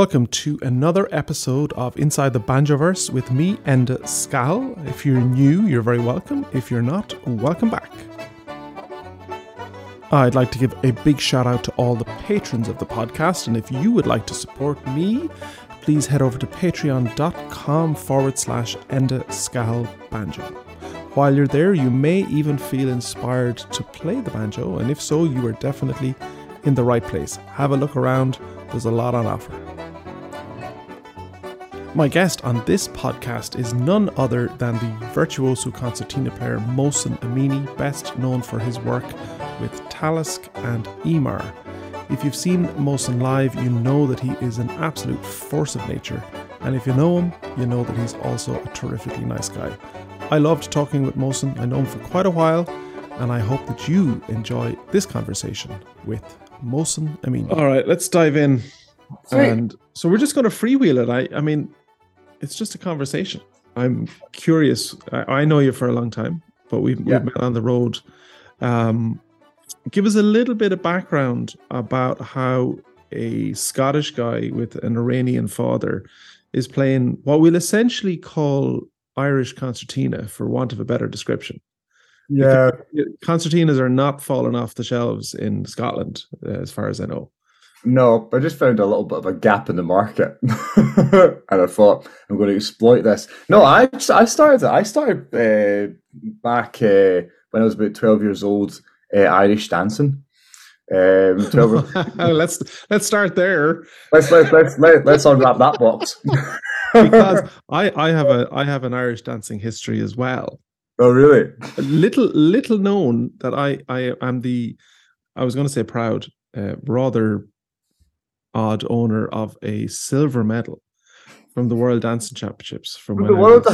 Welcome to another episode of Inside the Banjoverse with me, Enda Scahill. If you're new, you're very welcome. If you're not, welcome back. I'd like to give a big shout out to all the patrons of the podcast, and if you would like to support me, please head over to patreon.com forward slash Enda Banjo. While you're there, you may even feel inspired to play the banjo, and if so, you are definitely in the right place. Have a look around, there's a lot on offer. My guest on this podcast is none other than the virtuoso concertina player Mohsen Amini, best known for his work with Talisk and Imar. If you've seen Mohsen live, you know that he is an absolute force of nature, and if you know him, you know that he's also a terrifically nice guy. I loved talking with Mohsen, I know him for quite a while, and I hope that you enjoy this conversation with Mohsen Amini. All right, let's dive in. Sweet. And so we're just going to freewheel it. I, I mean, it's just a conversation. I'm curious. I, I know you for a long time, but we've, Yeah. we've met on the road. Um, give us a little bit of background about how a Scottish guy with an Iranian father is playing what we'll essentially call Irish concertina, for want of a better description. Yeah, Concertinas are not falling off the shelves in Scotland, uh, as far as I know. No, I just found a little bit of a gap in the market, and I thought I'm going to exploit this. No, I I started I started uh, back uh, when I was about twelve years old, uh, Irish dancing. Um, 12, let's let's start there. let's let's let's let, let's unwrap that box. because I, I have a I have an Irish dancing history as well. oh really? Little little known that I I am the I was going to say proud, uh, rather odd owner of a silver medal from the World Dancing Championships from when The I world.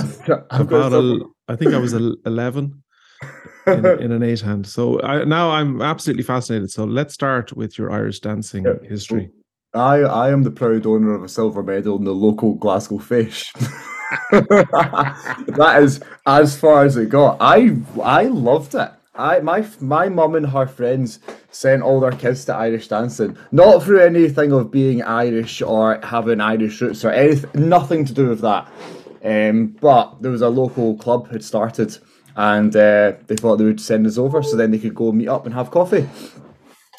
about a, I think I was eleven in, in an eight hand. So I, now I'm absolutely fascinated. So let's start with your Irish dancing Yeah. history. I I am the proud owner of a silver medal in the local Glasgow Feis. that is as far as it got. I I loved it. I my my mum and her friends sent all their kids to Irish dancing, not through anything of being Irish or having Irish roots or anything, nothing to do with that. Um, but there was a local club had started, and uh, they thought they would send us over so then they could go meet up and have coffee.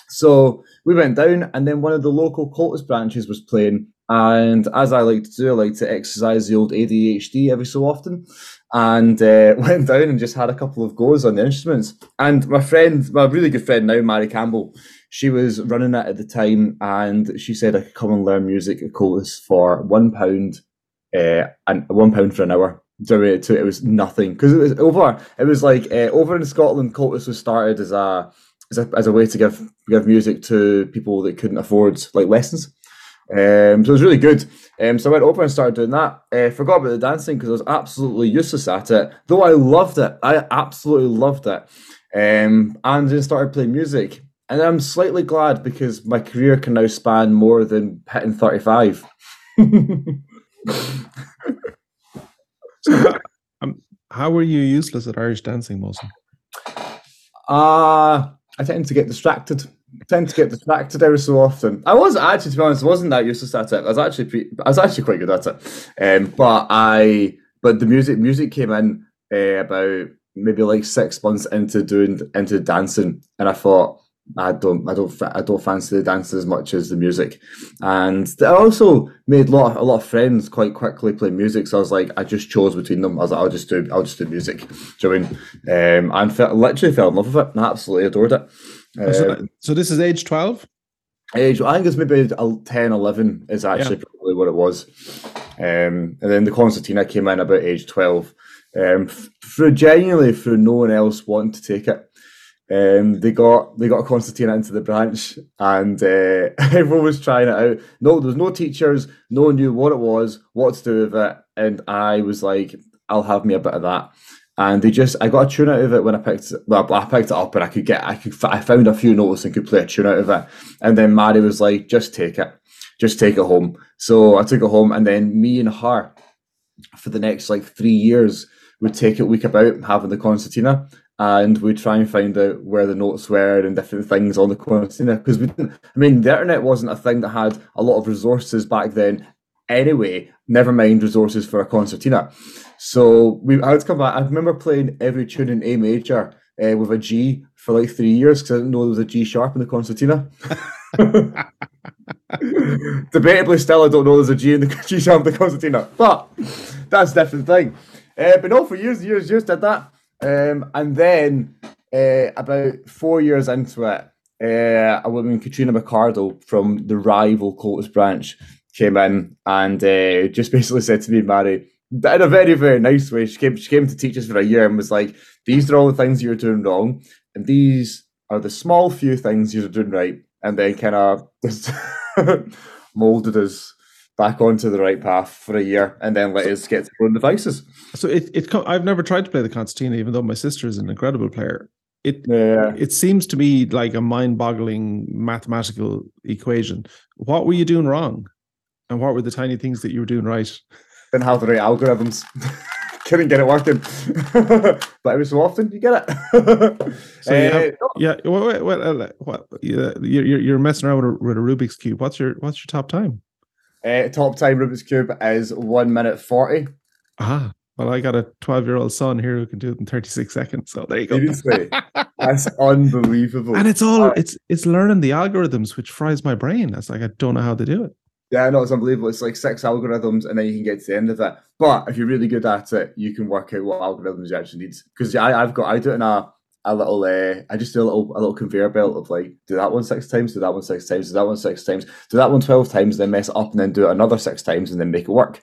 So we went down, and then one of the local Comhaltas branches was playing. And as I like to do, I like to exercise the old ADHD every so often. And uh, went down and just had a couple of goes on the instruments. And my friend, my really good friend now, Mary Campbell, she was running it at the time, and she said I could come and learn music at Comhaltas for one pound, uh, and one pound for an hour. So it, it was nothing because it was over. It was like uh, over in Scotland, Comhaltas was started as a as a, as a way to give give music to people that couldn't afford like lessons. Um, so it was really good. Um, so I went over and started doing that. Uh, forgot about the dancing because I was absolutely useless at it. Though I loved it, I absolutely loved it. Um, and then started playing music. And I'm slightly glad because my career can now span more than hitting 35. So, um, how were you useless at Irish dancing, Mohsen? Uh, I tend to get distracted. I tend to get distracted every so often. I was actually, to be honest, wasn't that useless at it. I was actually, pre- I was actually quite good at it. Um, but I, but the music, music came in uh, about maybe like six months into doing into dancing, and I thought I don't, I don't, I don't fancy the dance as much as the music, and I also made a lot, a lot of friends quite quickly playing music. So I was like, I just chose between them. I was like, I'll just do, I'll just do music. Do you know I mean? Um, and literally fell in love with it. And absolutely adored it. Um, so, so, this is age twelve. Age, I think it's maybe 10, 11 is actually yeah. probably what it was. Um, and then the concertina came in about age twelve. Um, through genuinely through no one else wanting to take it. Um, they got they got a concertina into the branch, and uh, everyone was trying it out. No, there was no teachers. No one knew what it was, what to do with it, and I was like, "I'll have me a bit of that." And they just, I got a tune out of it when I picked, well, I picked it up, and I could get, I could, I found a few notes and could play a tune out of it. And then Mary was like, "Just take it, just take it home." So I took it home, and then me and her, for the next like three years, would take it week about having the concertina and we'd try and find out where the notes were and different things on the concertina because we didn't i mean the internet wasn't a thing that had a lot of resources back then anyway never mind resources for a concertina so we I would come back. I remember playing every tune in a major uh, with a g for like three years because i didn't know there was a g sharp in the concertina debatably still i don't know there's a g in the g sharp in the concertina but that's a different thing. Uh, but no for years years years did that. Um, and then uh, about four years into it, uh, a woman, Katrina McCardle from the rival Comhaltas branch, came in and uh, just basically said to me, Mary, in a very, very nice way, she came, she came to teach us for a year and was like, These are all the things you're doing wrong, and these are the small few things you're doing right. And then kind of just molded us back onto the right path for a year and then let us get to our own devices. So it, it I've never tried to play the concertina, even though my sister is an incredible player. It yeah. it seems to me like a mind-boggling mathematical equation. What were you doing wrong, and what were the tiny things that you were doing right? Didn't have the right algorithms. Couldn't get it working, but every so often you get it. so uh, have, yeah, well, well, well, what, you're you're messing around with a, with a Rubik's cube. What's your what's your top time? Uh, top time Rubik's Cube is one minute 40. Ah, well, I got a 12 year old son here who can do it in 36 seconds. So there you go. Seriously. That's unbelievable. And it's all, uh, it's it's learning the algorithms, which fries my brain. It's like, I don't know how to do it. Yeah, no, it's unbelievable. It's like six algorithms, and then you can get to the end of it. But if you're really good at it, you can work out what algorithms you actually need. Because I've got, I do it in a, a little uh, I just do a little a little conveyor belt of like do that one six times, do that one six times, do that one six times, do that one 12 times, then mess up and then do it another six times and then make it work.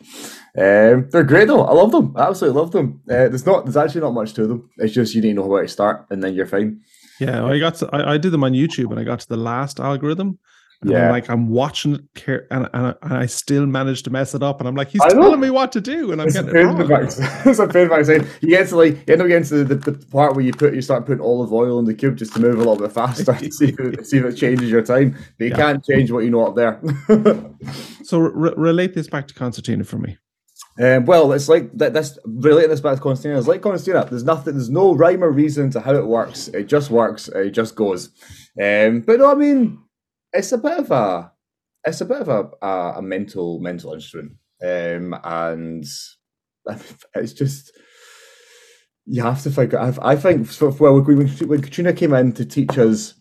Um, they're great though. I love them. I absolutely love them. Uh, there's not there's actually not much to them. It's just you need to know where to start and then you're fine. Yeah, I got to, I, I did them on YouTube and I got to the last algorithm yeah. I'm like I'm watching it care and, and, and I still manage to mess it up and I'm like he's telling me what to do and I'm it's getting it wrong. it's a pain in the You get to like you end up getting to the, the, the, part where you put you start putting olive oil in the cube just to move a little bit faster to see if it, see if it changes your time. But you yeah. can't change what you know up there. so re- relate this back to concertina for me. Um, well, it's like that. This relating this back to concertina. It's like concertina. There's nothing. There's no rhyme or reason to how it works. It just works. It just goes. Um, but no, I mean, it's a bit of a it's a bit of a a, a mental mental instrument, um, and it's just you have to figure. I, I think well when, when Katrina came in to teach us.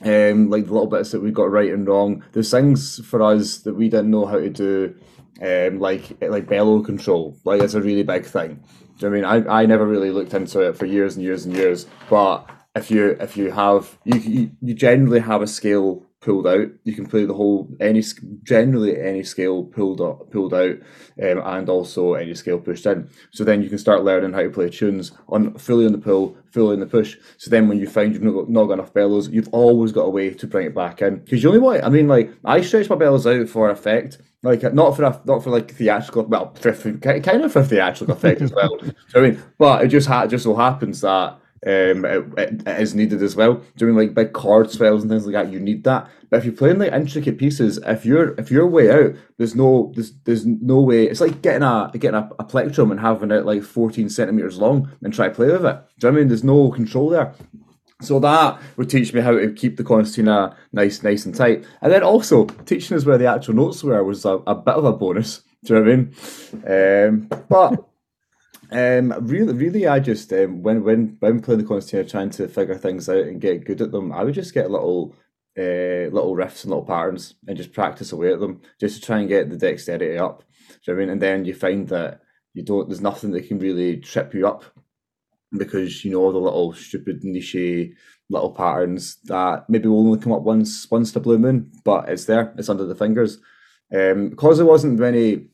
Um, like the little bits that we got right and wrong. There's things for us that we didn't know how to do, um, like like bellow control. Like it's a really big thing. Do I mean? I, I never really looked into it for years and years and years. But if you if you have you you, you generally have a scale pulled out. You can play the whole any generally any scale pulled up, pulled out, um, and also any scale pushed in. So then you can start learning how to play tunes on fully on the pull, fully on the push. So then when you find you've not got, not got enough bellows, you've always got a way to bring it back in because you only want. I mean, like I stretch my bellows out for effect. Like not for a, not for like theatrical, well, for, kind of for theatrical effect as well. I mean, but it just ha- just so happens that um, it, it, is needed as well. Doing like big chord swells and things like that, you need that. But if you're playing like intricate pieces, if you're if you're way out, there's no there's there's no way. It's like getting a getting a, a plectrum and having it like 14 centimeters long and try to play with it. Do you know I mean? There's no control there. So that would teach me how to keep the concertina nice, nice and tight. And then also teaching us where the actual notes were was a, a bit of a bonus. Do you know what I mean? Um, but Um, really, really, I just um, when when when playing the concertina, trying to figure things out and get good at them, I would just get little uh, little riffs and little patterns and just practice away at them, just to try and get the dexterity up. You know I mean? And then you find that you don't. There's nothing that can really trip you up because you know the little stupid niche little patterns that maybe will only come up once once the blue moon, but it's there. It's under the fingers. Um, because there wasn't many. You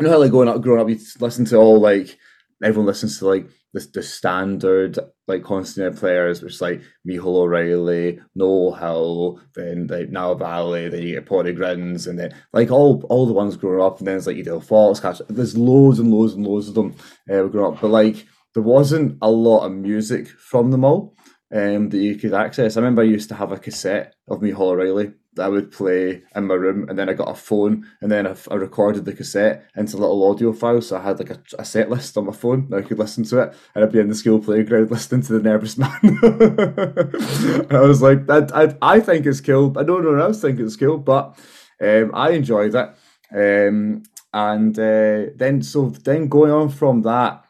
know how like growing up, growing up, you listen to all like everyone listens to like the, the standard like constant players, which is like Michael O'Reilly, Noel Hill, then like Niall Vallely, then you get Padraig Rynne, and then like all all the ones growing up, and then it's like Edel Fox, there's loads and loads and loads of them uh, growing up, but like there wasn't a lot of music from them all um, that you could access. I remember I used to have a cassette of Michael O'Reilly I would play in my room, and then I got a phone, and then I, I recorded the cassette into little audio file. So I had like a, a, set list on my phone, and I could listen to it, and I'd be in the school playground listening to the Nervous Man. and I was like, I, I, I think it's cool. I don't know what else think it's cool, but um, I enjoyed it. Um, and uh, then, so then going on from that,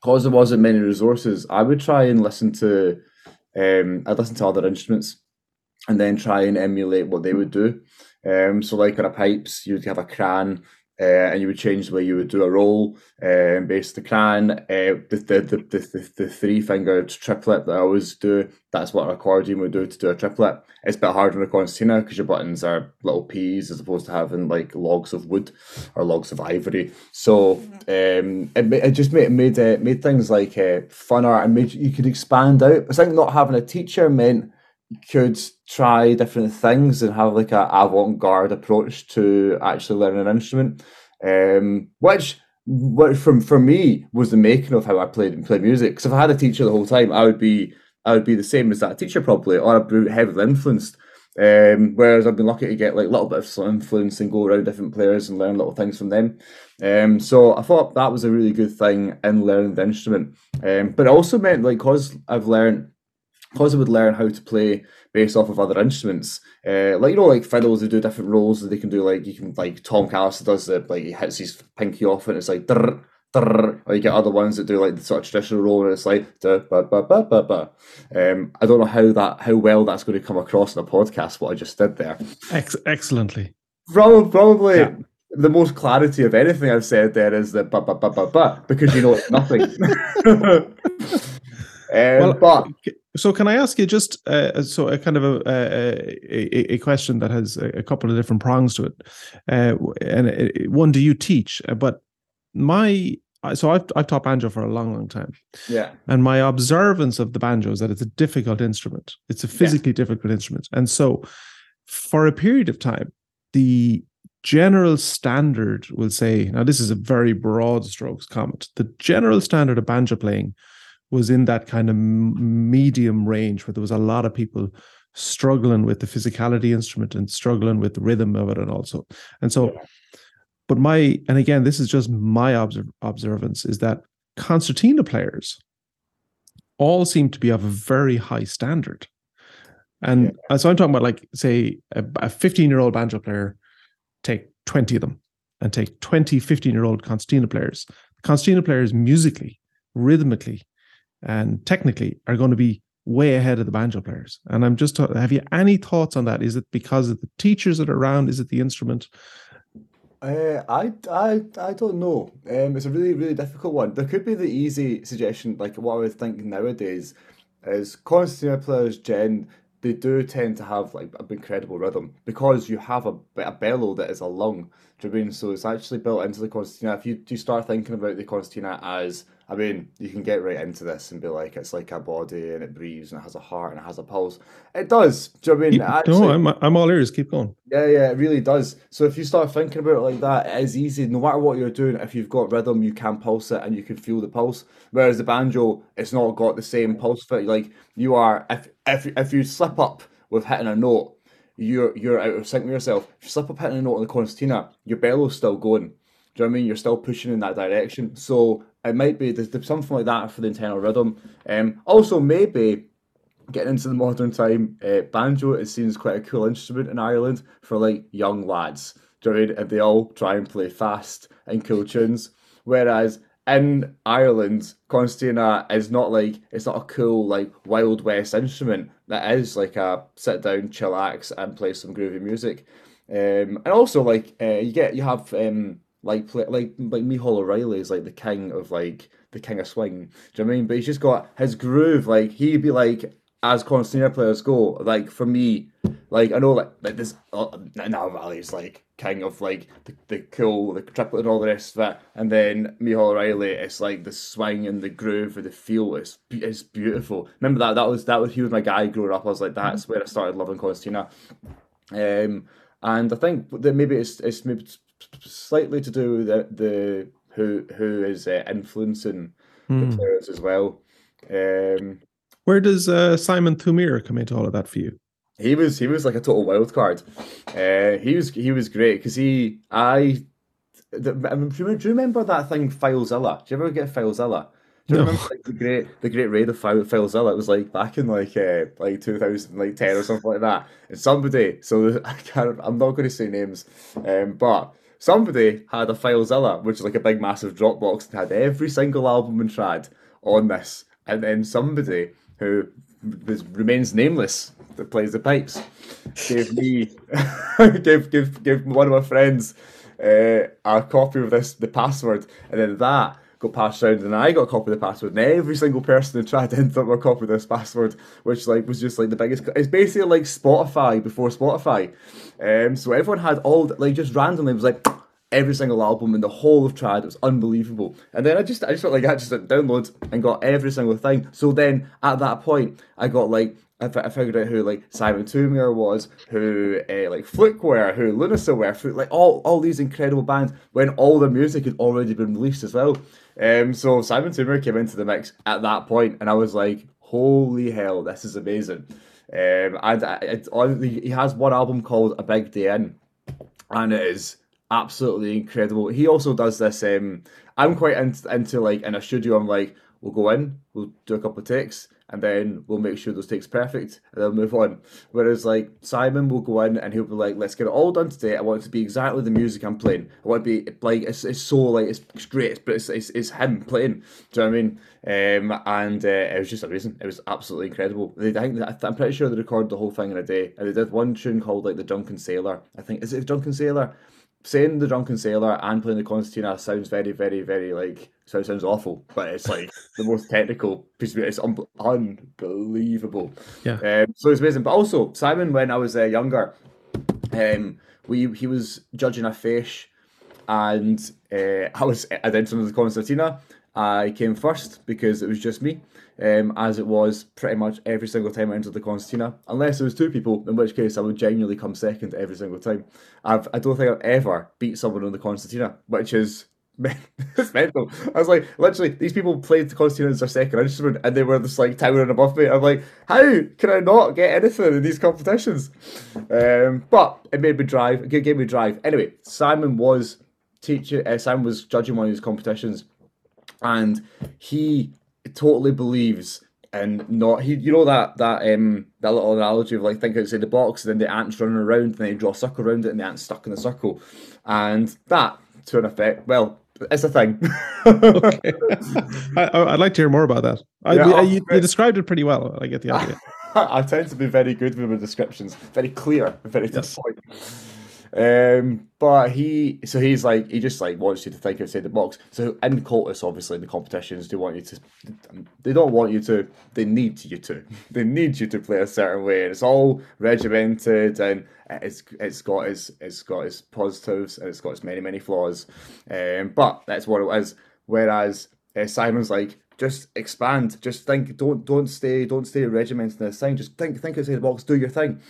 because there wasn't many resources, I would try and listen to, um, I'd listen to other instruments and then try and emulate what they would do. Um, so like on a pipes, you'd have a cran, uh, and you would change the way you would do a roll um, based the cran. Uh, the, the, the, the, the three fingered triplet that I always do, that's what an accordion would do to do a triplet. It's a bit harder on a concertina because your buttons are little peas as opposed to having like logs of wood or logs of ivory. So um, it, it just made made, uh, made things like uh, funner and made you could expand out. I think not having a teacher meant could try different things and have like a avant-garde approach to actually learning an instrument um, which what from for me was the making of how I played and play music. Because if I had a teacher the whole time, I would be I would be the same as that teacher probably, or I'd be heavily influenced. Um, whereas I've been lucky to get like a little bit of some influence and go around different players and learn little things from them. Um, so I thought that was a really good thing in learning the instrument. Um, but it also meant like because I've learned because I would learn how to play based off of other instruments. Uh, like you know, like fiddles, they do different roles that they can do. Like you can, like Tom Callister does it. Like he hits his pinky off, and it's like. Drr, drr, or you get other ones that do like the sort of traditional role and it's like da, ba, ba, ba, ba, ba. Um, I don't know how that how well that's going to come across in a podcast. What I just did there, Ex- excellently. Probably, probably yeah. the most clarity of anything I've said there is that ba ba ba ba ba because you know it's nothing. Well, so can I ask you just uh, so a kind of a, a, a question that has a couple of different prongs to it, uh, and uh, one, do you teach? Uh, but my so I've I've taught banjo for a long, long time. Yeah. And my observance of the banjo is that it's a difficult instrument. It's a physically yeah. difficult instrument, and so for a period of time, the general standard will say now this is a very broad strokes comment. The general standard of banjo playing was in that kind of medium range where there was a lot of people struggling with the physicality instrument and struggling with the rhythm of it and also and so but my and again this is just my observ- observance is that concertina players all seem to be of a very high standard. And yeah. so i'm talking about like say a 15 year old banjo player take 20 of them and take 20 15 year old concertina players. Concertina players musically rhythmically and technically are going to be way ahead of the banjo players. And I'm just, have you any thoughts on that? Is it because of the teachers that are around? Is it the instrument? Uh, I, I, I don't know. Um, it's a really, really difficult one. There could be the easy suggestion, like what I would think nowadays, is concertina players, Jen, they do tend to have like an incredible rhythm because you have a, a bellow that is a lung. Do? So it's actually built into the concertina. If you, you start thinking about the concertina as I mean, you can get right into this and be like, it's like a body and it breathes and it has a heart and it has a pulse. It does. Do you know I mean? Actually, no, I'm, I'm all ears. Keep going. Yeah, yeah, it really does. So if you start thinking about it like that, it is easy. No matter what you're doing, if you've got rhythm, you can pulse it and you can feel the pulse. Whereas the banjo, it's not got the same pulse fit. Like you are, if if if you slip up with hitting a note, you're you're out of sync with yourself. If you slip up hitting a note on the concertina, your bellow's still going. Do you know what I mean? You're still pushing in that direction. So it might be there's, there's something like that for the internal rhythm. Um, also, maybe getting into the modern time, uh, banjo is seen as quite a cool instrument in Ireland for like young lads. Do you know I mean? And they all try and play fast and cool tunes. Whereas in Ireland, concertina is not like it's not a cool like Wild West instrument. That is like a sit down, chillax, and play some groovy music. Um, and also like uh, you get you have um, like play, like like Micheál O'Reilly is like the king of like the king of swing. Do you know what I mean? But he's just got his groove. Like he'd be like as concertina players go. Like for me, like I know like like this uh, Niall Vallely's like king of like the, the cool the triplet and all the rest of it, and then Micheál O'Reilly it's like the swing and the groove and the feel. It's it's beautiful. Remember that that was that was he was my guy growing up. I was like that's where I started loving concertina. Um, and I think that maybe it's it's maybe slightly to do with the, the who who is uh, influencing Hmm. the players as well. Um, Where does uh, Simon Thoumire come into all of that for you? he was he was like a total wild card. Uh, he was he was great because he I. The, I mean, do, you, do you remember that thing FileZilla? Do you ever get FileZilla? Do you No. remember like, the great the great raid of File, FileZilla? It was like back in like uh, like two thousand like ten or something like that. And somebody, so I can't, I'm not going to say names, um, but somebody had a FileZilla, which is like a big massive Dropbox, and had every single album and trad on this. And then somebody who was, remains nameless that plays the pipes gave me gave gave gave one of my friends uh, a copy of this the password, and then that got passed around, and I got a copy of the password, and every single person in chat ended up with a copy of this password, which like was just like the biggest. It's basically like Spotify before Spotify, um. So everyone had all like just randomly was like. Every single album in the whole of Trad, it was unbelievable. And then I just, I just felt like I just like, download and got every single thing. So then at that point, I got like I, figured out who like Simon Thoumire was, who uh, like Flook were, who Lunasa were, like all all these incredible bands when all the music had already been released as well. Um, so Simon Thoumire came into the mix at that point, and I was like, "Holy hell, this is amazing!" Um, and I, it's honestly, he has one album called A Big Day In, and it is absolutely incredible. He also does this. Um, I'm quite into, into like in a studio. I'm like, we'll go in, we'll do a couple of takes, and then we'll make sure those takes perfect, and then move on. Whereas like Simon will go in and he'll be like, let's get it all done today. I want it to be exactly the music I'm playing. I want to be like it's, it's so like it's, it's great, but it's, it's it's him playing. Do you know what I mean? Um, and uh, it was just amazing. It was absolutely incredible. They, I think I'm pretty sure they recorded the whole thing in a day, and they did one tune called like the Duncan Sailor. I think is it Duncan Sailor? Saying the drunken sailor and playing the concertina sounds very, very, very like sounds sounds awful, but it's like the most technical piece of it. It's un- unbelievable. Yeah. Um, so it's amazing. But also Simon, when I was uh, younger, um, we he was judging a feis, and uh, I was I did some of the concertina. I came first because it was just me, um, as it was pretty much every single time I entered the concertina, unless it was two people, in which case I would genuinely come second every single time. I've I don't think I've ever beat someone on the concertina, which is it's mental. I was like, literally, these people played the concertina as their second instrument, and they were just like towering above me. I'm like, how can I not get anything in these competitions? Um, but it made me drive. It gave me drive. Anyway, Simon was teaching. Uh, Simon was judging one of these competitions, and he totally believes and not he you know that that um that little analogy of like think outside the box and then the ant's running around and they draw a circle around it and the ant's stuck in the circle and that to an effect well it's a thing I, I- I'd like to hear more about that. I, Yeah, you, oh, you- you described it pretty well. I get the idea. I tend to be very good with my descriptions, very clear, very to Yes. the point. Um, but he, so he's like, he just like wants you to think outside the box. So in Comhaltas, obviously, in the competitions do want you to, they don't want you to, they need you to, they need you to play a certain way, and it's all regimented, and it's it's got its it's got its positives, and it's got its many many flaws. Um, but that's what it is. Whereas uh, Simon's like, just expand, just think, don't don't stay don't stay regimented in this thing. Just think think outside the box, do your thing.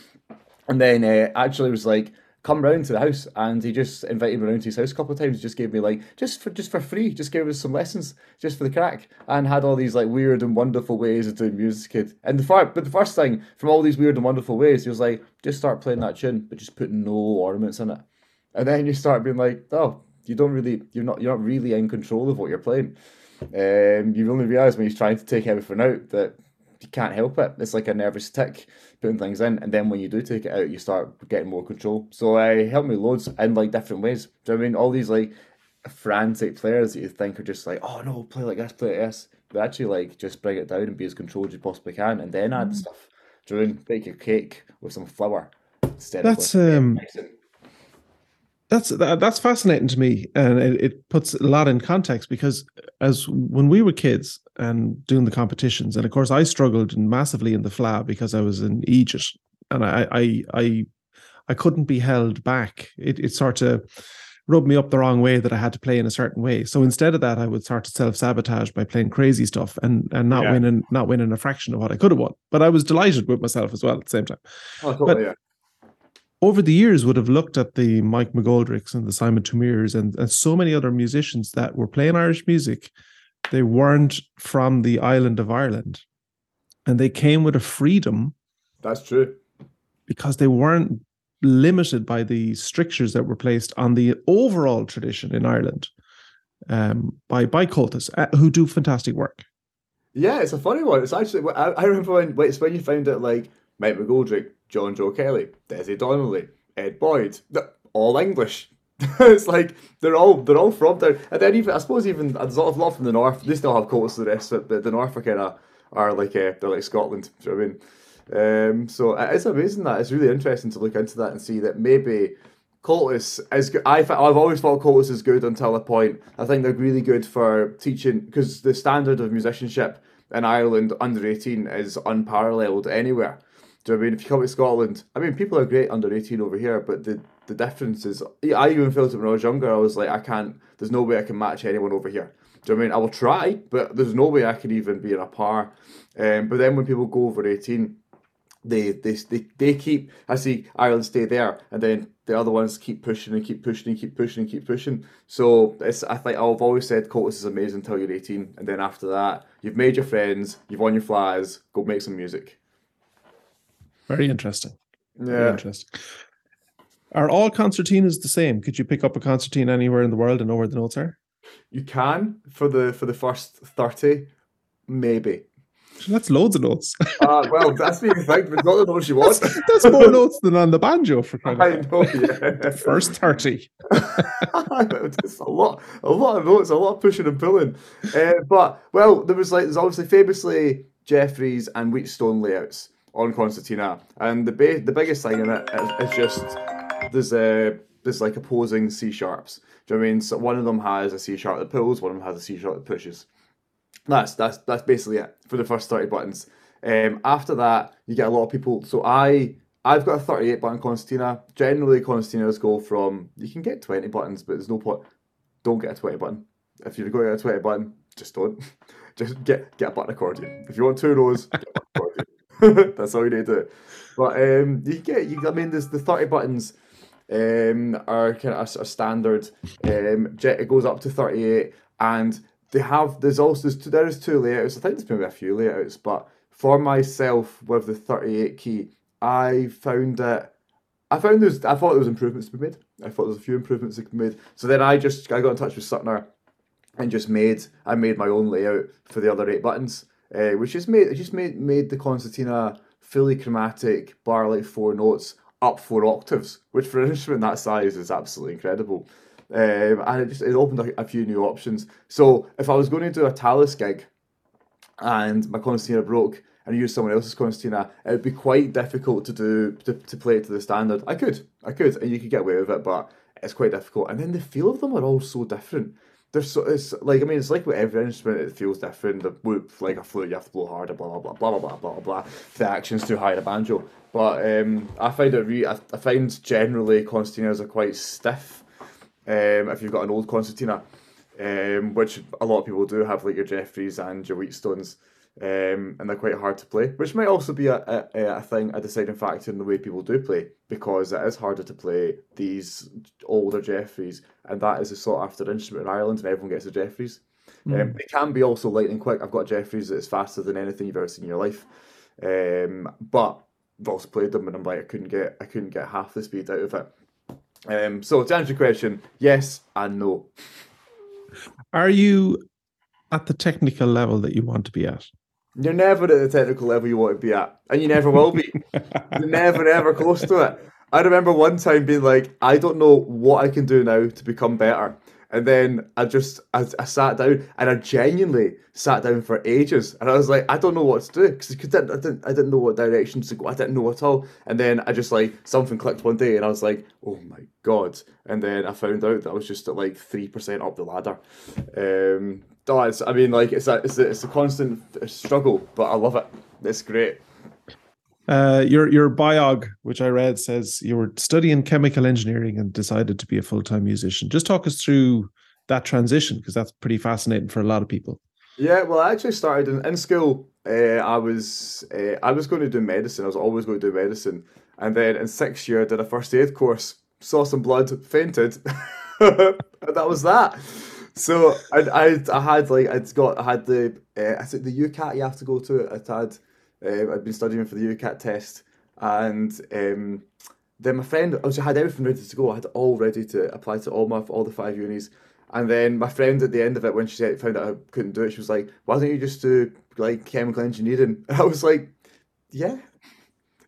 And then uh, actually was like, come round to the house, and he just invited me round to his house a couple of times. Just gave me like just for just for free, just gave us some lessons just for the crack, and had all these like weird and wonderful ways of doing music. Kid. And the fir- but the first thing from all these weird and wonderful ways, he was like, just start playing that tune, but just put no ornaments in it. And then you start being like, oh, you don't really, you're not, you're not really in control of what you're playing. Um, you only realise when he's trying to take everything out that you can't help it. It's like a nervous tick putting things in, and then when you do take it out, you start getting more control. So uh, helped me loads in like different ways. Do you know what I mean all these like frantic players that you think are just like, oh no, play like this, play like this. But actually, like, just bring it down and be as controlled as you possibly can, and then add stuff. During bake your cake with some flour instead That's, of with um. That's that, that's fascinating to me, and it, it puts a lot in context because as when we were kids and doing the competitions, and of course I struggled massively in the Fleadh because I was in Egypt, and I I I, I couldn't be held back. It it sort of rubbed me up the wrong way that I had to play in a certain way. So instead of that, I would start to self sabotage by playing crazy stuff and and not Yeah. winning not winning a fraction of what I could have won. But I was delighted with myself as well at the same time Oh, totally, yeah. Over the years would have looked at the Mike McGoldricks and the Simon Thoumires and, and so many other musicians that were playing Irish music. They weren't from the island of Ireland. And they came with a freedom That's true. because they weren't limited by the strictures that were placed on the overall tradition in Ireland um, by by Comhaltas uh, who do fantastic work. Yeah, it's a funny one. It's actually I, I remember when wait, it's when you found out like Mike McGoldrick, John Joe Kelly, Desi Donnelly, Ed Boyd, all English. it's like they're all they're all from there, and then even I suppose even there's a lot of lot from the north. They still have cults to the rest, of it, but the north are kind of are like uh, they're like Scotland. Do you know what I mean? Um, so it's amazing that it's really interesting to look into that and see that maybe Comhaltas is good. I, I've always thought Comhaltas is good until a point. I think they're really good for teaching because the standard of musicianship in Ireland under 18 is unparalleled anywhere. Do I mean? If you come to Scotland, I mean, people are great under 18 over here, but the, the difference is, I even felt it when I was younger. I was like, I can't, there's no way I can match anyone over here. Do I mean? I will try, but there's no way I can even be in a par. Um, but then when people go over 18, they, they they they keep I see Ireland stay there and then the other ones keep pushing and keep pushing and keep pushing and keep pushing. So it's I think I've always said Comhaltas is amazing until you're 18 and then after that you've made your friends, you've won your flies, go make some music. Very interesting. Very Yeah. interesting. Are all concertinas the same? Could you pick up a concertina anywhere in the world and know where the notes are? You can for the for the first 30, maybe. That's loads of notes. Uh, well, that's the thing. It's not the notes you want. That's more notes than on the banjo for crying I know, yeah. First 30. it's a lot, a lot of notes, a lot of pushing and pulling. Uh, but well, there was like there's obviously famously Jeffries and Wheatstone layouts on Concertina, and the ba- the biggest thing in it is, is just there's a there's like opposing C sharps. Do you know I mean? So one of them has a C sharp that pulls, one of them has a C sharp that pushes. That's that's that's basically it for the first thirty buttons. Um, after that, you get a lot of people. So I I've got a thirty-eight button concertina. Generally, concertinas go from you can get twenty buttons, but there's no point. Don't get a twenty button. If you're going to get a twenty button, just don't. Just get get a button accordion. If you want two rows, get a button accordion. That's all you need to do. But um, you get you. I mean, there's the thirty buttons um, are kind of a, a standard. Um, it goes up to thirty eight, and they have there's also there's two, there is two layouts. I think there's maybe a few layouts, but for myself with the thirty eight key, I found that I found there's I thought there was improvements to be made. I thought there was a few improvements that could be made. So then I just I got in touch with Suttner and just made I made my own layout for the other eight buttons, uh, which just made just made made the concertina fully chromatic, bar like four notes, up four octaves, which for an instrument that size is absolutely incredible. Um, and it just it opened a, a few new options. So if I was going to do a Talisk gig, and my concertina broke and used someone else's concertina, it would be quite difficult to do to, to play it to the standard. I could, I could, and you could get away with it, but it's quite difficult. And then the feel of them are all so different. They're so it's like I mean it's like with every instrument it feels different. The whoop like a flute you have to blow harder, blah blah blah blah blah blah blah blah blah. The action's too high in a banjo. But um, I find it re- I, I find generally concertinas are quite stiff. Um, if you've got an old concertina, um, which a lot of people do have, like your Jeffries and your Wheatstones, um, and they're quite hard to play, which might also be a, a, a thing, a deciding factor in the way people do play, because it is harder to play these older Jeffries, and that is a sought after instrument in Ireland, and everyone gets a Jeffries. Um, it can be also lightning quick. I've got Jeffries that is faster than anything you've ever seen in your life, um, but I've also played them, and I'm like I couldn't get I couldn't get half the speed out of it. Um, so to answer your question, yes and no. Are you at the technical level that you want to be at? You're never at the technical level you want to be at, and you never will be. You're never ever close to it. I remember one time being like, I don't know what I can do now to become better. And then I just I, I sat down and I genuinely sat down for ages, and I was like, I don't know what to do because I didn't I didn't know what direction to go. I didn't know at all. And then I just like something clicked one day, and I was like, oh my god! And then I found out that I was just at like three percent up the ladder. Um, oh, it's, I mean, like it's a it's a, it's a constant struggle, but I love it. It's great. Uh, your your biog, which I read, says you were studying chemical engineering and decided to be a full time musician. Just talk us through that transition because that's pretty fascinating for a lot of people. Yeah, well, I actually started in, in school. Uh, I was uh, I was going to do medicine. I was always going to do medicine, and then in sixth year, I did a first aid course. Saw some blood, fainted, and that was that. So I, I had like I'd got I had the uh, I think the UCAT you have to go to. I'd had uh, I'd been studying for the UCAT test, and um, then my friend, I had everything ready to go. I had all ready to apply to all my all the five unis. And then my friend at the end of it, when she said, found out I couldn't do it, she was like, "Why don't you just do like chemical engineering?" And I was like, "Yeah,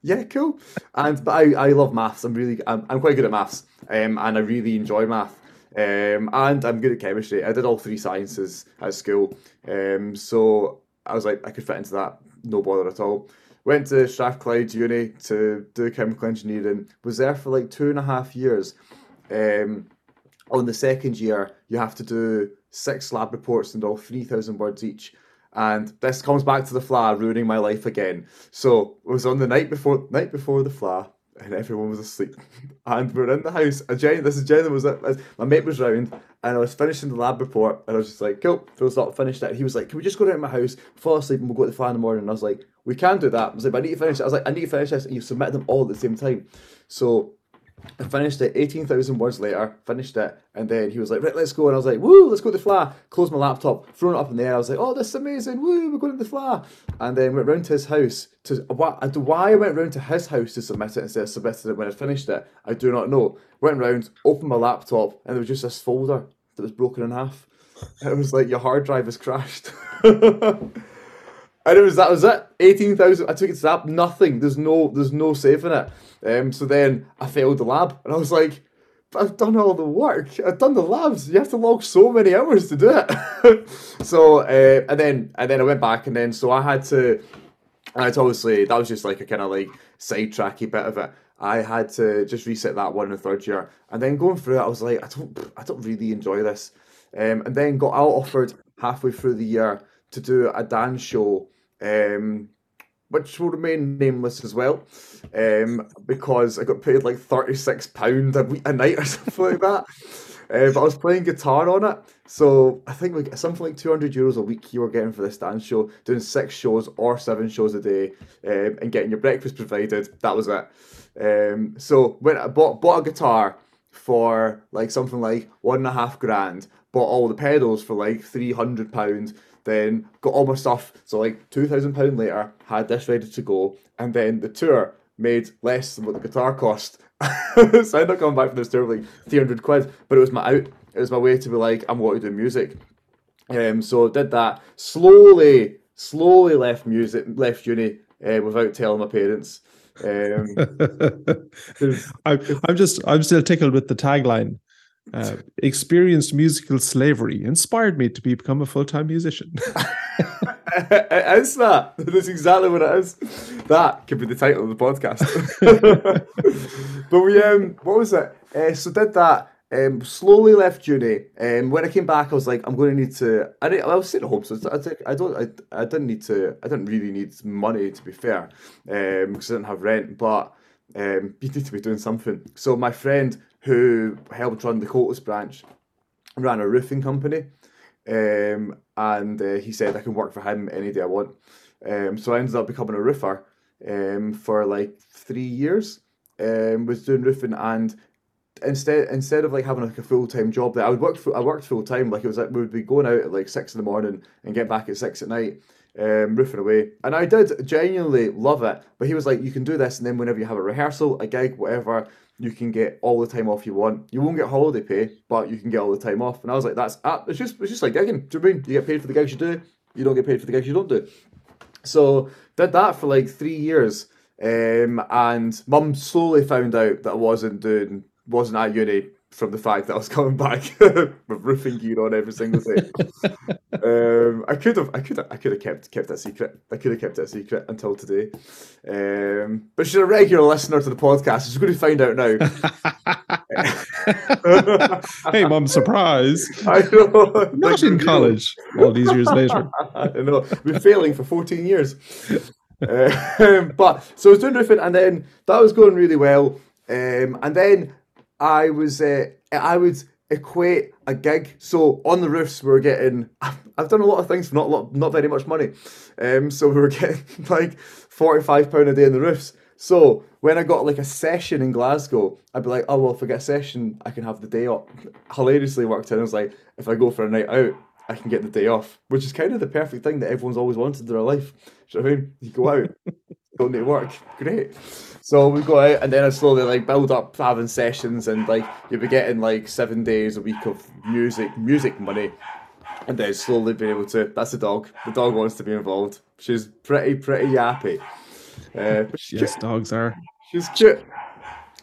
yeah, cool." And but I, I love maths. I'm really I'm, I'm quite good at maths, um, and I really enjoy math. Um, and I'm good at chemistry. I did all three sciences at school, um, so I was like, I could fit into that no bother at all. Went to Strathclyde Uni to do chemical engineering. Was there for like two and a half years. Um, on the second year, you have to do six lab reports and all 3,000 words each. And this comes back to the Fleadh ruining my life again. So it was on the night before night before the Fleadh, and everyone was asleep. And we are in the house. And Jenny, this is Jenny was. My mate was round, and I was finishing the lab report, and I was just like, "Cool, feels not finished it." He was like, "Can we just go down to my house, fall asleep, and we'll go to the fly in the morning?" And I was like, "We can do that." I was like, "But I need to finish it." I was like, "I need to finish this," and you submit them all at the same time. So I finished it 18,000 words later, finished it, and then he was like, right, let's go. And I was like, woo, let's go to the Fleadh. Closed my laptop, thrown it up in the air. I was like, oh, this is amazing. Woo, we're going to the Fleadh. And then went round to his house. To Why I went round to his house to submit it instead of submitting it when I finished it, I do not know. Went round, opened my laptop, and there was just this folder that was broken in half. It was like, your hard drive has crashed. and it was that was it. Eighteen thousand. I took it to that. Nothing. There's no. There's no saving it. Um. So then I failed the lab, and I was like, I've done all the work. I've done the labs. You have to log so many hours to do it. so uh, and then and then I went back, and then so I had to. And it's obviously that was just like a kind of like sidetracky bit of it. I had to just reset that one in the third year, and then going through it, I was like, I don't, I don't really enjoy this. Um, and then got out offered halfway through the year to do a dance show um, which will remain nameless as well, um, because I got paid like thirty six pound a week a night or something like that. Uh, but I was playing guitar on it, so I think like something like two hundred euros a week you were getting for this dance show, doing six shows or seven shows a day, um, and getting your breakfast provided. That was it. Um, so when I bought bought a guitar for like something like one and a half grand, bought all the pedals for like three hundred pound then got all my stuff. So like two thousand pound later, had this ready to go, and then the tour made less than what the guitar cost. so I ended up coming back from this tour with like three hundred quid, but it was my out. It was my way to be like, I'm going to do music. Um, so did that slowly, slowly left music, left uni uh, without telling my parents. Um, I'm, I'm just, I'm still tickled with the tagline uh, experienced musical slavery inspired me to become a full-time musician. it is that. That's exactly what it is. That could be the title of the podcast. but we um, what was it? Uh, so did that. Um, slowly left uni. Um, when I came back, I was like, I'm going to need to. I, didn't, I was sitting at home, so I, I don't. I, I didn't need to. I didn't really need money to be fair, um, because I didn't have rent. But um, you need to be doing something. So my friend who helped run the Comhaltas branch, ran a roofing company, um, and uh, he said I can work for him any day I want. Um, so I ended up becoming a roofer um, for like three years. Um, was doing roofing and instead instead of like having like a full time job that I would work for, I worked full time like it was like we would be going out at like six in the morning and get back at six at night um, roofing away. And I did genuinely love it. But he was like, you can do this, and then whenever you have a rehearsal, a gig, whatever, you can get all the time off you want. You won't get holiday pay, but you can get all the time off. And I was like, that's ah, it's just it's just like gigging. Do you mean you get paid for the gigs you do? You don't get paid for the gigs you don't do. So did that for like three years. Um, and mum slowly found out that I wasn't doing wasn't at uni from the fact that I was coming back with roofing gear on every single day. um, I could have, I could have, I could have kept kept that secret. I could have kept it a secret until today. Um, but she's a regular listener to the podcast. She's going to find out now. hey, mum, surprise! I know. Not in college. All these years later. I know. Been failing for 14 years. Uh, but so I was doing roofing, and then that was going really well. Um, and then I was, uh, I would equate a gig. So on the roofs, we were getting. I've done a lot of things for not lot, not very much money. Um, so we were getting like 45 pound a day in the roofs. So when I got like a session in Glasgow, I'd be like, oh well, if I get a session, I can have the day off. Hilariously worked out. I was like, if I go for a night out, I can get the day off, which is kind of the perfect thing that everyone's always wanted in their life. Do you know what I mean? You go out, don't need work, great. So we go out, and then I slowly like build up having sessions, and like you'll be getting like seven days a week of music, music money, and then slowly be able to. That's the dog. The dog wants to be involved. She's pretty, pretty yappy. Uh, Yes, dogs are. She's cute.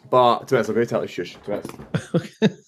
But to honest, I'm going to tell her shush. To honest.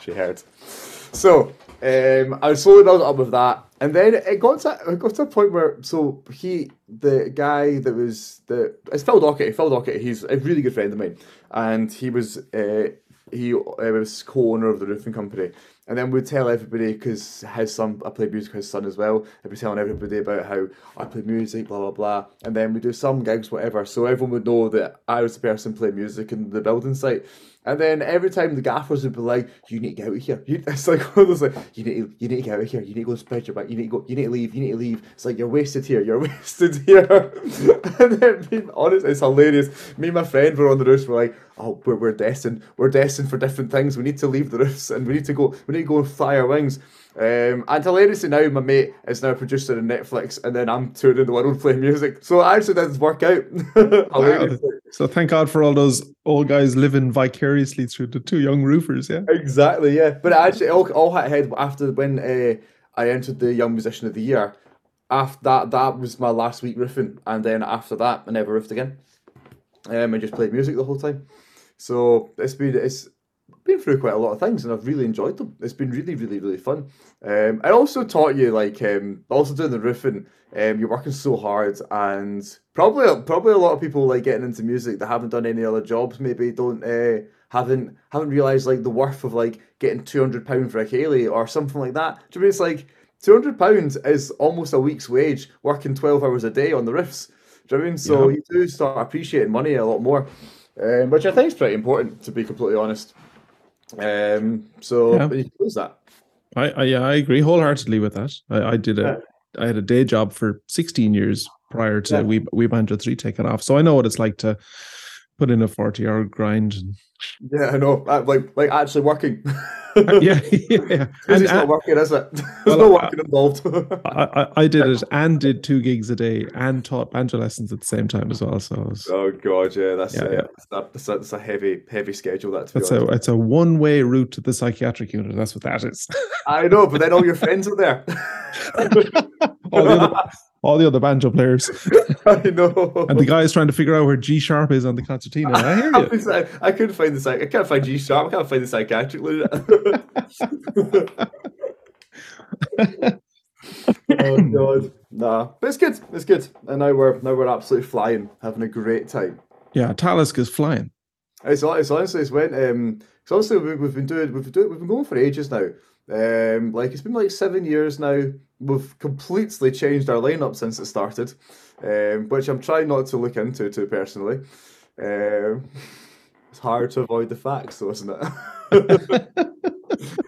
she heard. So um, I was slowly build up with that, and then it got to it got to a point where so he the guy that was the it's Phil Dockett. Phil Dockett. He's a really good friend of mine, and he was uh, he uh, was co-owner of the roofing company. And then we'd tell everybody because his son, I played music his son as well. I'd be telling everybody about how I play music, blah blah blah. And then we do some gigs, whatever. So everyone would know that I was the person playing music in the building site. And then every time the gaffers would be like, "You need to get out of here." You, it's like one of those like, "You need to, you need to get out of here. You need to go and spread your back. You need to go. You need to leave. You need to leave." It's like you're wasted here. You're wasted here. and then being honest, it's hilarious. Me and my friend were on the roof. We're like, "Oh, we're, we're destined. We're destined for different things. We need to leave the roofs and we need to go. We need to go and fly our wings." Um, and hilariously now, my mate is now a producer in Netflix, and then I'm touring the world playing music. So it actually does work out. Hilariously. So thank God for all those old guys living vicariously through the two young roofers. Yeah. Exactly, yeah. But actually, all, all had head after when uh, I entered the Young Musician of the Year. After that, that was my last week roofing, and then after that, I never roofed again. Um, I just played music the whole time. So it's been it's been through quite a lot of things, and I've really enjoyed them. It's been really, really, really fun. Um, I also taught you like um, also doing the roofing. Um, you're working so hard, and probably probably a lot of people like getting into music that haven't done any other jobs. Maybe don't uh, haven't haven't realized like the worth of like getting two hundred pound for a ceilidh or something like that. Do you mean it's like two hundred pounds is almost a week's wage working twelve hours a day on the riffs. Do you know what I mean? So Yeah. you do start appreciating money a lot more, um, which I think is pretty important to be completely honest. Um, so Yeah. that. I, I yeah, I agree wholeheartedly with that. I, I did a I had a day job for 16 years prior to Yeah. we we Banjo 3 taking off. So I know what it's like to put in a 40 hour grind. And, Yeah, I know. Uh, Like like actually working. yeah, yeah. And, it's not working, is it? There's well, no I- working involved. I, I, I did it and did two gigs a day and taught banjo lessons at the same time as well. So was, oh god, yeah, that's Yeah, uh, yeah. That's, a, that's, a, heavy heavy schedule. That to be that's a it's a one way route to the psychiatric unit. That's what that is. I know, but then all your friends are there. all the other all the other banjo players I know. and the guys trying to figure out where G sharp is on the concertina. I hear you. I couldn't find the psych. I can't find G sharp. I can't find the psychiatric. lyric. Oh god, nah. But it's good. It's good. And now we're now we're absolutely flying, having a great time. Yeah, Talisk is flying. It's, it's honestly it's went um so obviously we, we've been doing we've been doing we've been going for ages now. Um like it's been like seven years now. We've completely changed our lineup since it started. Um which I'm trying not to look into too personally. Um it's hard to avoid the facts though, isn't it?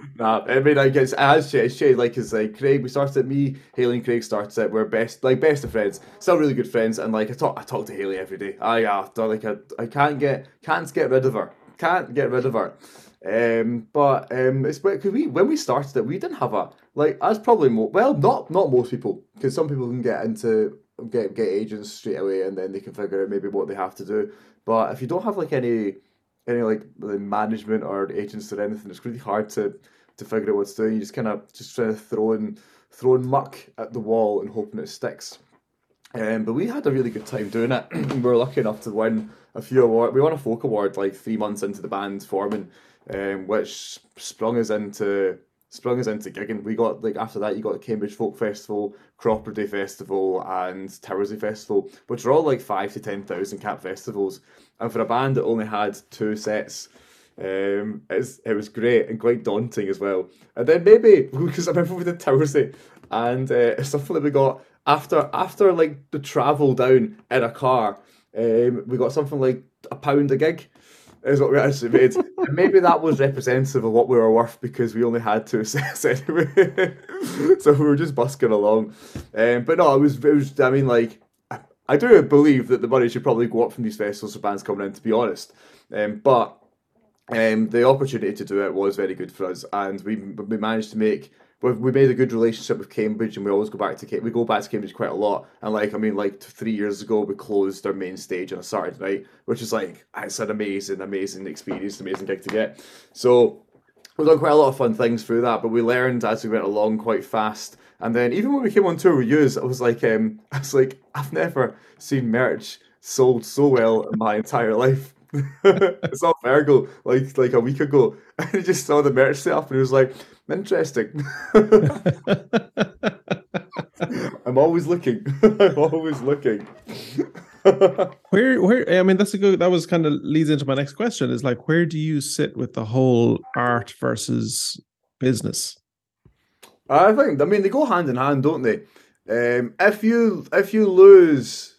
nah, I mean I guess as changed, it's like it's like Craig we started me, Hayley and Craig started it, we're best like best of friends, still really good friends, and like I talk I talk to Hayley every day. I uh, like I, I can't get can't get rid of her. Can't get rid of her. Um, but um, it's because we when we started it, we didn't have a like as probably more well not not most people because some people can get into get get agents straight away and then they can figure out maybe what they have to do. But if you don't have like any any like the management or agents or anything, it's really hard to to figure out what's doing. do. You just kind of just trying to throw in throwing muck at the wall and hoping it sticks. Um, but we had a really good time doing it. we were lucky enough to win a few awards. We won a folk award like three months into the band forming. um, which sprung us into sprung us into gigging. We got like after that, you got Cambridge Folk Festival, Cropredy Festival, and Towersey Festival, which are all like five to ten thousand cap festivals. And for a band that only had two sets, um, it's, it was great and quite daunting as well. And then maybe because I remember we did Towersey, and uh, something that we got after after like the travel down in a car, um, we got something like a pound a gig is what we actually made. and maybe that was representative of what we were worth because we only had two sets anyway. so we were just busking along. Um, but no, it was, it was, I mean, like, I do believe that the money should probably go up from these festivals for bands coming in, to be honest. Um, but um, the opportunity to do it was very good for us, and we we managed to make we've, made a good relationship with Cambridge, and we always go back to we go back to Cambridge quite a lot. And like I mean, like three years ago, we closed our main stage on a Saturday night, which is like it's an amazing, amazing experience, amazing gig to get. So we've done quite a lot of fun things through that, but we learned as we went along quite fast. And then even when we came on tour with Use, I was like, um, I was like, I've never seen merch sold so well in my entire life. I saw Virgil like like a week ago, and he just saw the merch set up, and he was like, Interesting. I'm always looking. I'm always looking. where where I mean that's a good that was kind of leads into my next question is like where do you sit with the whole art versus business? I think I mean they go hand in hand, don't they? Um, if you if you lose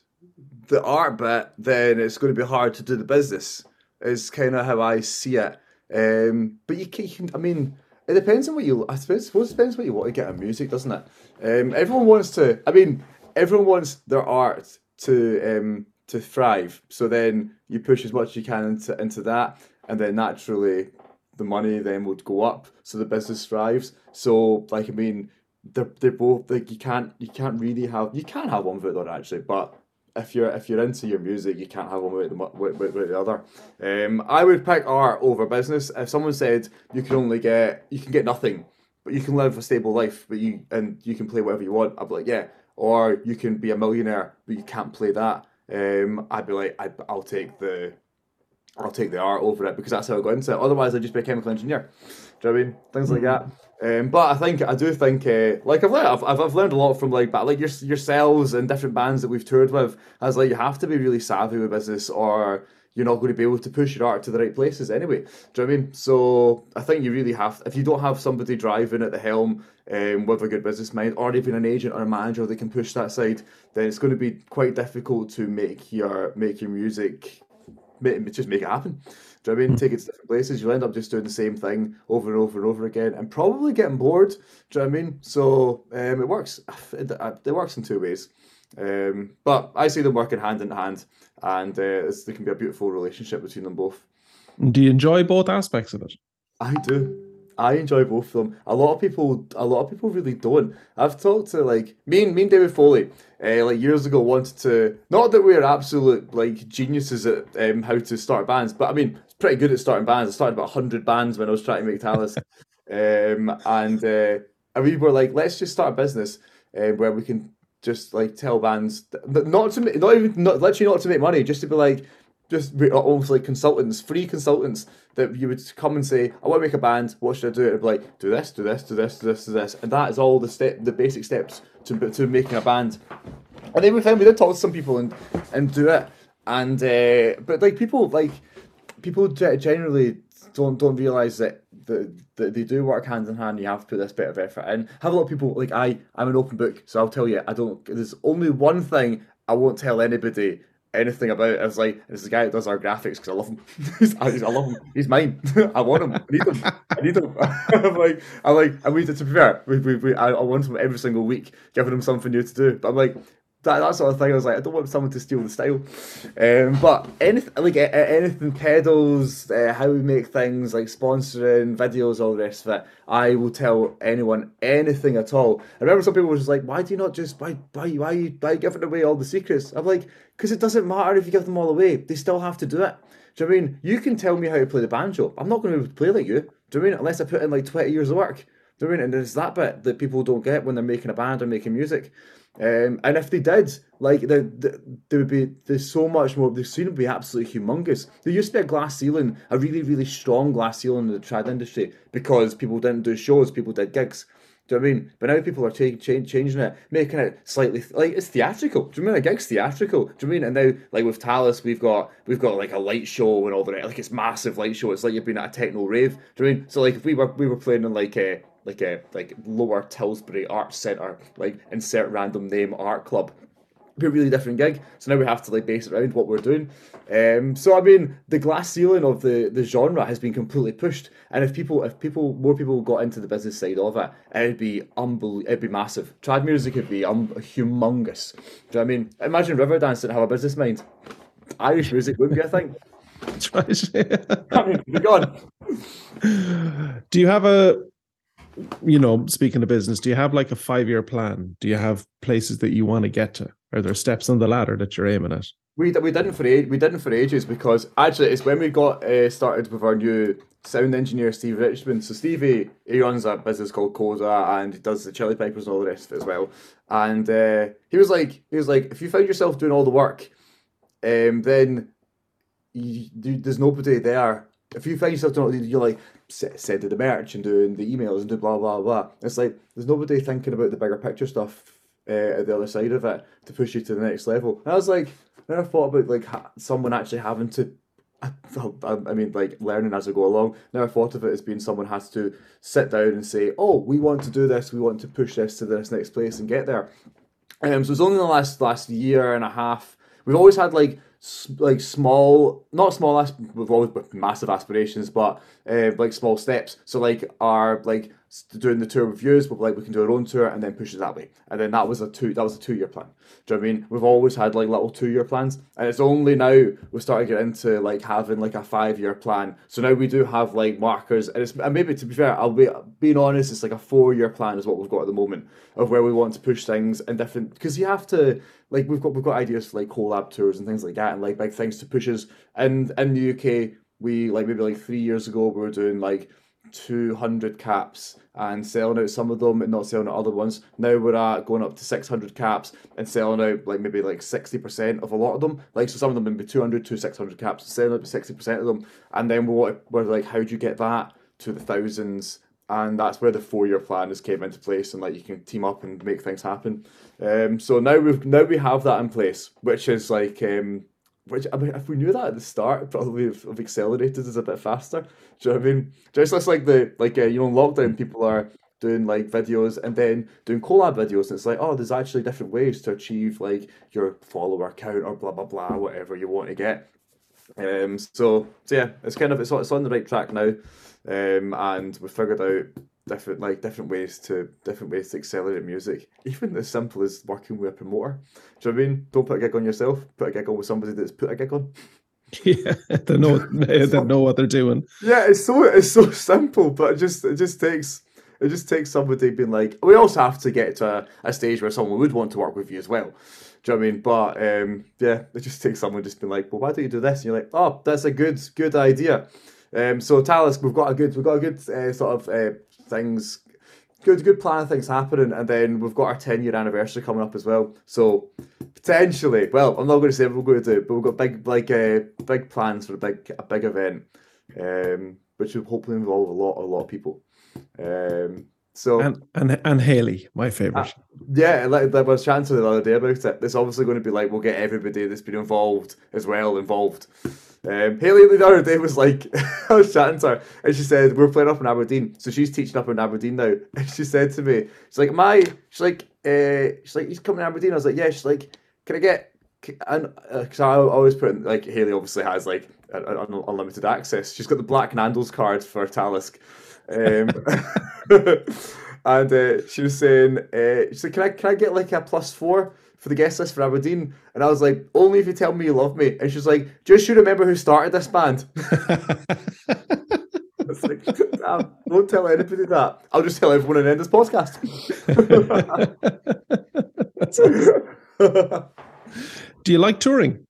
the art bit, then it's going to be hard to do the business. Is kind of how I see it. Um, but you can, you can I mean, it depends on what you. I suppose, suppose it depends what you want to get in music, doesn't it? Um, everyone wants to. I mean, everyone wants their art to um, to thrive. So then you push as much as you can into into that, and then naturally the money then would go up, so the business thrives. So like I mean, they're they're both like you can't you can't really have you can have one without actually, but if you're if you're into your music, you can't have one without the, the other. Um, I would pick art over business. If someone said you can only get you can get nothing, but you can live a stable life, but you and you can play whatever you want, I'd be like, yeah. Or you can be a millionaire, but you can't play that. Um, I'd be like, i I'll take the I'll take the art over it because that's how I got into it. Otherwise, I'd just be a chemical engineer. Do you know I mean? Things like that. Um, but I think I do think uh, like I've learned I've, I've learned a lot from like but like your, yourselves and different bands that we've toured with. As like you have to be really savvy with business or you're not going to be able to push your art to the right places anyway. Do you know what I mean? So I think you really have if you don't have somebody driving at the helm um, with a good business mind or even an agent or a manager that can push that side, then it's going to be quite difficult to make your make your music make, just make it happen. Do you know I mean? Take it to different places. You'll end up just doing the same thing over and over and over again and probably getting bored. Do you know what I mean? So um, it works. It, it, works in two ways. Um, but I see them working hand in hand and uh, there can be a beautiful relationship between them both. Do you enjoy both aspects of it? I do. I enjoy both of them. A lot of people, a lot of people really don't. I've talked to like me and me and David Foley, uh, like years ago, wanted to. Not that we're absolute like geniuses at um, how to start bands, but I mean, it's pretty good at starting bands. I started about hundred bands when I was trying to make Talisk, um, and uh, and we were like, let's just start a business uh, where we can just like tell bands not to not even not literally not to make money, just to be like just almost like consultants, free consultants that you would come and say, I want to make a band, what should I do? And be like, do this, do this, do this, do this, do this. And that is all the step the basic steps to to making a band. And then we found we did talk to some people and and do it. And uh, but like people like people generally don't don't realize that that, that they do work hand in hand. You have to put this bit of effort in. Have a lot of people like I. I'm an open book, so I'll tell you. I don't. There's only one thing I won't tell anybody anything about it. It's like it's the guy that does our graphics because I love him. I love him. He's mine. I want him. I need him. I need him. I'm like, I'm like, I mean, to prepare. we, we, we, I, I want him every single week, giving him something new to do. But I'm like, that, that sort of thing. I was like, I don't want someone to steal the style. Um, but anything like anything pedals, uh, how we make things, like sponsoring videos, all the rest of it. I will tell anyone anything at all. I remember some people were just like, why do you not just why why why you why giving away all the secrets? I'm like, because it doesn't matter if you give them all away. They still have to do it. Do you know I mean? You can tell me how to play the banjo. I'm not going to be able to play like you. Do you know I mean? Unless I put in like 20 years of work. Do you know I mean? And there's that bit that people don't get when they're making a band or making music. Um, and if they did, like the, the, there would be there's so much more. The scene would be absolutely humongous. There used to be a glass ceiling, a really really strong glass ceiling in the trad industry because people didn't do shows, people did gigs. Do you know I mean? But now people are ch- changing it, making it slightly like it's theatrical. Do you mean a gig's theatrical? Do you mean? And now, like with Talisk, we've got we've got like a light show and all the like it's massive light show. It's like you've been at a techno rave. Do you mean? So like if we were we were playing in like a like a like Lower Tilsbury Arts Centre, like insert random name art club. Be a really different gig. So now we have to like base it around what we're doing. Um, so I mean, the glass ceiling of the the genre has been completely pushed. And if people, if people, more people got into the business side of it, it'd be unbelievable. It'd be massive. Trad music would be um, humongous. Do you know what I mean? Imagine Riverdance didn't have a business mind. Irish music wouldn't be a thing. I mean, be gone. do you have a you know speaking of business do you have like a five year plan do you have places that you want to get to are there steps on the ladder that you're aiming at We, we didn't for we didn't for ages because actually it's when we got uh, started with our new sound engineer Steve Richmond. So Stevie he runs a business called Coda and he does the Chilli Pipers and all the rest of it as well. And uh, he was like he was like if you find yourself doing all the work, um, then you, there's nobody there. If you find yourself doing you're like se- sending the merch and doing the emails and do blah blah blah. It's like there's nobody thinking about the bigger picture stuff uh, at the other side of it to push you to the next level. And I was like, I thought about like ha- someone actually having to. I, I mean, like learning as I go along. Never thought of it as being someone has to sit down and say, "Oh, we want to do this. We want to push this to this next place and get there." Um, so it's only in the last last year and a half. We've always had like like small, not small. As- we've always massive aspirations, but uh, like small steps. So like our like doing the tour reviews, but like we can do our own tour and then push it that way. And then that was a two that was a two year plan. Do you know I mean? We've always had like little two year plans, and it's only now we're starting to get into like having like a five year plan. So now we do have like markers, and it's and maybe to be fair, I'll be being honest, it's like a four year plan is what we've got at the moment of where we want to push things and different because you have to like we've got we've got ideas for like collab tours and things like that and like big things to push us. And in the UK, we like maybe like three years ago we were doing like 200 caps and selling out some of them and not selling out other ones. Now we're at going up to 600 caps and selling out like maybe like 60% of a lot of them. Like so some of them maybe 200 to 600 caps, selling out 60% of them. And then we want, we're like, how do you get that to the thousands? And that's where the four year plan has came into place and like you can team up and make things happen. Um, so now we've now we have that in place, which is like um, which I mean, if we knew that at the start, it probably have, have accelerated us a bit faster. Do you know what I mean? Just less like the like uh, you know in lockdown, people are doing like videos and then doing collab videos. And it's like, oh, there's actually different ways to achieve like your follower count or blah blah blah, whatever you want to get. Um, so, so yeah, it's kind of it's on, it's on the right track now, um, and we figured out different like different ways to different ways to accelerate music. Even as simple as working with a promoter. Do you know what I mean? Don't put a gig on yourself. Put a gig on with somebody that's put a gig on. yeah they know they know what they're doing Yeah, it's so it's so simple, but it just it just takes it just takes somebody being like. We also have to get to a, a stage where someone would want to work with you as well. Do you know what I mean? But um, yeah, it just takes someone just being like, well, why don't you do this? And you're like, oh, that's a good good idea. Um, so Talisk, we've got a good we've got a good uh, sort of uh, things, good good plan of things happening, and then we've got our ten year anniversary coming up as well. So potentially, well, I'm not going to say what we're going to do, but we've got big like uh, big plans for a big a big event, um, which will hopefully involve a lot a lot of people. Um, so and and and Hayley my favorite yeah, like, like I was chatting to the other day about it. It's obviously going to be like we'll get everybody that's been involved as well involved. Um, Hayley the other day was like, I was chatting to her and she said we're playing up in Aberdeen, so she's teaching up in Aberdeen now. And she said to me, she's like, "My," she's like, uh, she's like, "He's coming to Aberdeen." I was like, "Yeah." She's like, "Can I get?" And because I always put in, like Hayley obviously has like un- un- unlimited access. She's got the Black Nando's card for Talisk. Um, and uh, she was saying, uh, she said, "Can I can I get like a plus four for the guest list for Aberdeen?" And I was like, "Only if you tell me you love me." And she's like, "Just you remember who started this band." It's like, damn, don't tell anybody that. I'll just tell everyone and end this podcast. do you like touring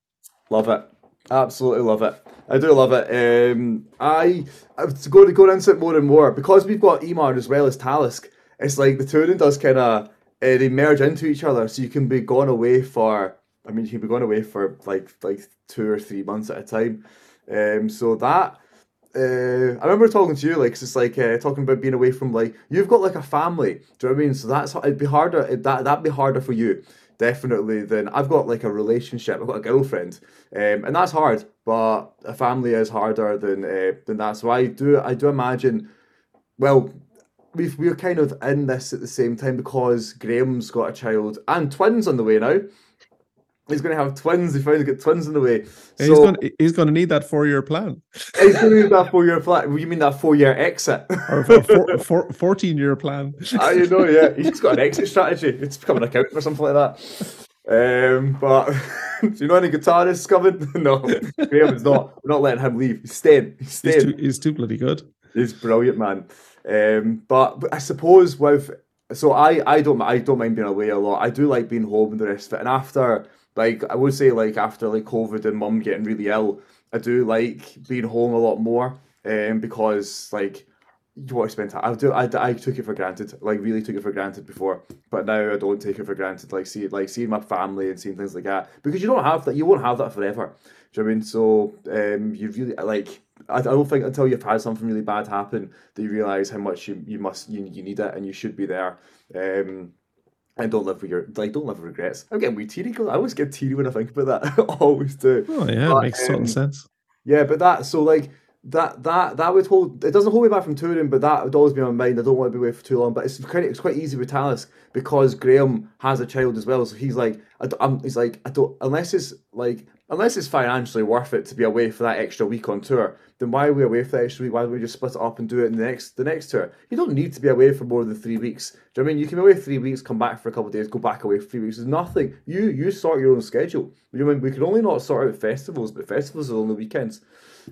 love it, absolutely love it. I do love it. Um, I I've going to go into it more and more because we've got Imar as well as Talisk. It's like the touring does kind of uh, they merge into each other, so you can be gone away for. I mean, you can be gone away for like like two or three months at a time. Um, so that uh, I remember talking to you, like, it's like uh, talking about being away from like you've got like a family. Do you know what I mean? So that's it'd be harder. It, that that'd be harder for you, definitely. Than I've got like a relationship. I've got a girlfriend, um, and that's hard. But a family is harder than uh, than that. So I do I do imagine. Well, we've we're kind of in this at the same time because Graham's got a child and twins on the way now. He's going to have twins. He finally got twins on the way. he's So going he's going to need that four year plan he's going to need that four year plan. You mean that four year exit? or a four, four, 14 year plan. Ah, you know, yeah. He's got an exit strategy. It's becoming an accountant or something like that. Um, but do you know any guitarists coming? no, Graham is not. We're not letting him leave. He's staying. He's He's too, he's too bloody good. He's brilliant, man. Um, but, I suppose with so I I don't I don't mind being away a lot. I do like being home and the rest of it. And after like I would say like after like COVID and mum getting really ill, I do like being home a lot more. Um, because like you want to spend time. I do. I, I took it for granted. Like really took it for granted before, but now I don't take it for granted. Like see, like seeing my family and seeing things like that because you don't have that. You won't have that forever. Do you know I mean? So um, you really like. I, don't think until you've had something really bad happen that you realize how much you, you must you, you need it and you should be there. Um, and don't live with your like don't live with regrets. I'm getting wee teary. 'cause I always get teary when I think about that. I always do. Oh, yeah, But, it makes um, sense. Yeah, but that so like that that that would hold it doesn't hold me back from touring, but that would always be on my mind. I don't want to be away for too long, but it's quite it's quite easy with Talisk because Graham has a child as well. So he's like, I, I'm, he's like, I don't unless it's like unless it's financially worth it to be away for that extra week on tour. Then why are we away for that extra week? Why don't we just split it up and do it in the next the next tour? You don't need to be away for more than three weeks. Do you know what I mean? You can be away three weeks, come back for a couple of days, go back away for three weeks. There's nothing. You you sort your own schedule. You know, I mean? we can only not sort out festivals, but festivals are on the weekends.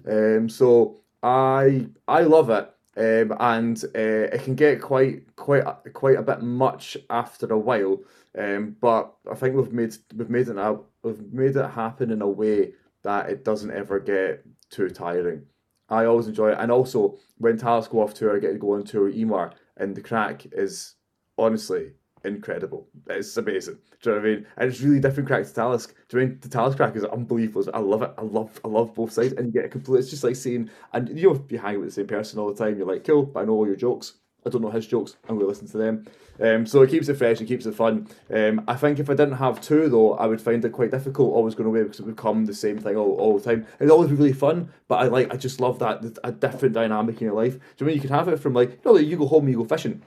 Um, so I I love it, um, and uh, it can get quite quite quite a bit much after a while. Um, but I think we've made we've made it out we've made it happen in a way that it doesn't ever get too tiring. I always enjoy it, and also when Talisk go off tour, I get to go on tour with Imar, and the crack is honestly incredible. It's amazing. Do you know what I mean? And it's really different crack to Talisk. Do you I mean? The Talisk crack is unbelievable. I love it. I love I love both sides. And you get a complete it's just like seeing and you know you hang with the same person all the time, you're like, cool, I know all your jokes. I don't know his jokes. I'm gonna listen to them. Um, so it keeps it fresh, it keeps it fun. Um, I think if I didn't have two though, I would find it quite difficult always going away because it would become the same thing all, all the time. It'd always be really fun, but I like I just love that a different dynamic in your life. Do you I mean? You can have it from like you know you go home and you go fishing.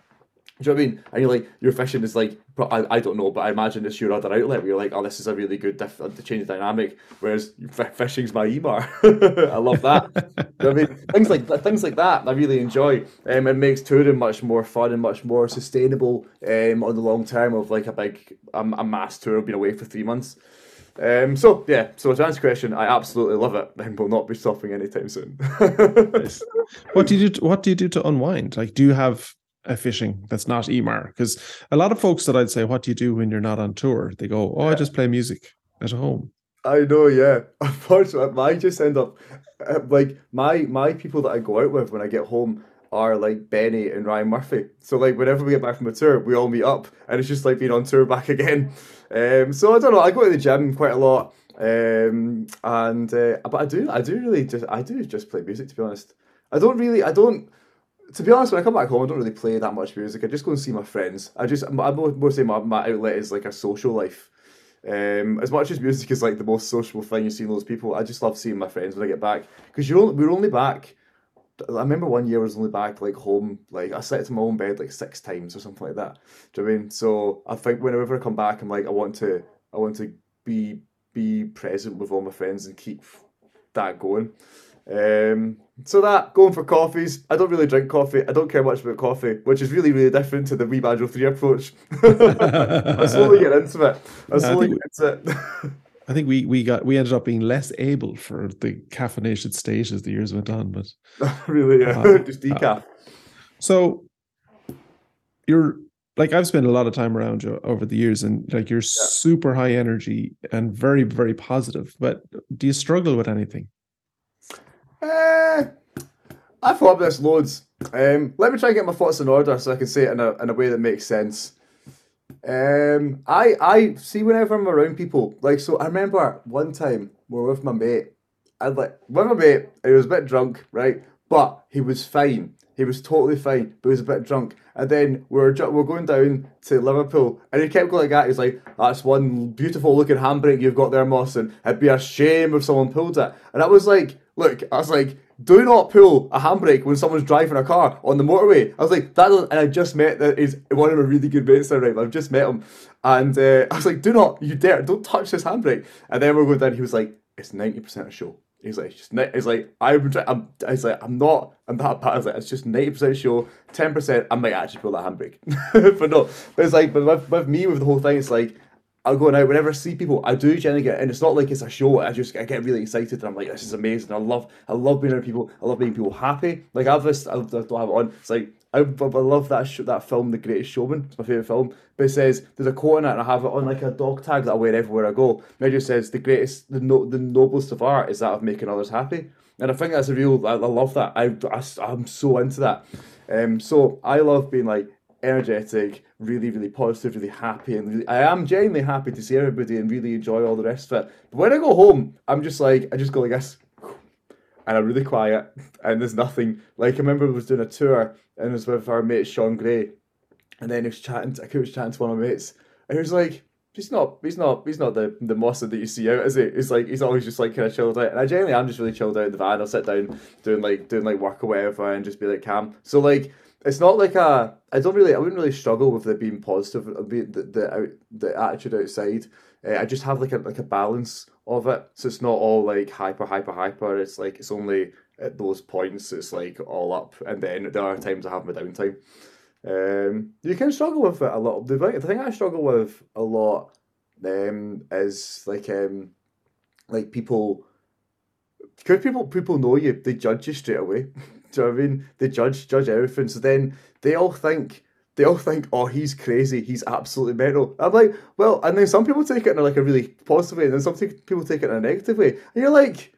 Do you know what I mean? And you're like, your fishing is like, I, I don't know, but I imagine it's your other outlet where you're like, oh, this is a really good diff- to change the dynamic. Whereas f- fishing's my Imar. I love that. Do you know what I mean? Things like things like that, I really enjoy. Um, it makes touring much more fun and much more sustainable um, on the long term of like a big um, a mass tour being away for three months. Um, so yeah, so to answer your question, I absolutely love it and will not be stopping anytime soon. What do you do? To, what do you do to unwind? Like, do you have a fishing that's not Imar? Because a lot of folks that I'd say, "What do you do when you're not on tour?" They go, "Oh, I just play music at home." I know, yeah. Unfortunately, I just end up uh, like my my people that I go out with when I get home are like Benny and Ryan Murphy. So like whenever we get back from a tour, we all meet up, and it's just like being on tour back again. Um, so I don't know. I go to the gym quite a lot, um, and uh, but I do I do really just I do just play music to be honest. I don't really I don't. To be honest, when I come back home, I don't really play that much music. I just go and see my friends. I just, I'm more say my, my outlet is like a social life. Um, as much as music is like the most sociable thing, you see those people. I just love seeing my friends when I get back because you're only, we're only back. I remember one year I was only back like home, like I slept in my own bed like six times or something like that. Do you know I mean? So I think whenever I come back, I'm like I want to, I want to be be present with all my friends and keep that going. Um, so that going for coffees. I don't really drink coffee. I don't care much about coffee, which is really really different to the wee Banjo Three approach. I slowly get into it. I I slowly think- get into it. I think we we got we ended up being less able for the caffeinated state as the years went on. But really, yeah. Uh, just decaf. so you're like I've spent a lot of time around you over the years, and like you're super high energy and very very positive. But do you struggle with anything? Eh, I've thought this loads. Um, let me try and get my thoughts in order so I can say it in a, in a way that makes sense. Um, I I see whenever I'm around people, like so. I remember one time we were with my mate. I like with my mate. He was a bit drunk, right? But he was fine. He was totally fine, but he was a bit drunk. And then we were we're going down to Liverpool, and he kept going like that. He's like, "That's one beautiful looking handbrake you've got there, Moss, and it'd be a shame if someone pulled it." And I was like, "Look," I was like, "Do not pull a handbrake when someone's driving a car on the motorway." I was like, "That," doesn't-" and I just met that is one of my really good mates there, right? I've just met him, and uh, I was like, "Do not, you dare, don't touch this handbrake." And then we we're going down. He was like, "It's ninety percent a show." He's like, just he's like, I'm, I'm, he's like, I'm not, I'm that bad. I was like, it's just ninety percent sure, ten percent. I might actually pull that handbrake, but no. But it's like, but with, with me with the whole thing, it's like, I'll go out whenever I see people. I do generally get, and it's not like it's a show. I just I get really excited, and I'm like, this is amazing. I love, I love being around people. I love making people happy. Like I have this, I don't have it on. It's like I, I love that sh- that film, The Greatest Showman. It's my favorite film. But it says there's a quote in it, and I have it on like a dog tag that I wear everywhere I go. And it just says the greatest, the no, the noblest of art is that of making others happy. And I think that's a real. I, I love that. I, I am so into that. Um, so I love being like energetic, really, really positive, really happy, and really, I am genuinely happy to see everybody and really enjoy all the rest of it. But when I go home, I'm just like I just go like this, and I'm really quiet, and there's nothing. Like I remember I was doing a tour, and it was with our mate Sean Gray, and then he was chatting. To, I was chatting to one of my mates, and he was like. He's not. He's not. He's not the the mossa that you see out, is he? He's like he's always just like kind of chilled out. And I generally am just really chilled out in the van. I'll sit down doing like doing like work or whatever, and just be like calm. So like it's not like a. I don't really. I wouldn't really struggle with it being positive. It'd be the the the attitude outside. Uh, I just have like a like a balance of it, so it's not all like hyper hyper hyper. It's like it's only at those points it's like all up, and then there are times I have my downtime. Um, you can struggle with it a lot. The, the thing I struggle with a lot um, is like um, like people because people people know you, they judge you straight away. Do you know I mean? They judge judge everything. So then they all think they all think, oh, he's crazy, he's absolutely mental. I'm like, well, and then some people take it in like a really positive way, and then some people take it in a negative way. And you're like,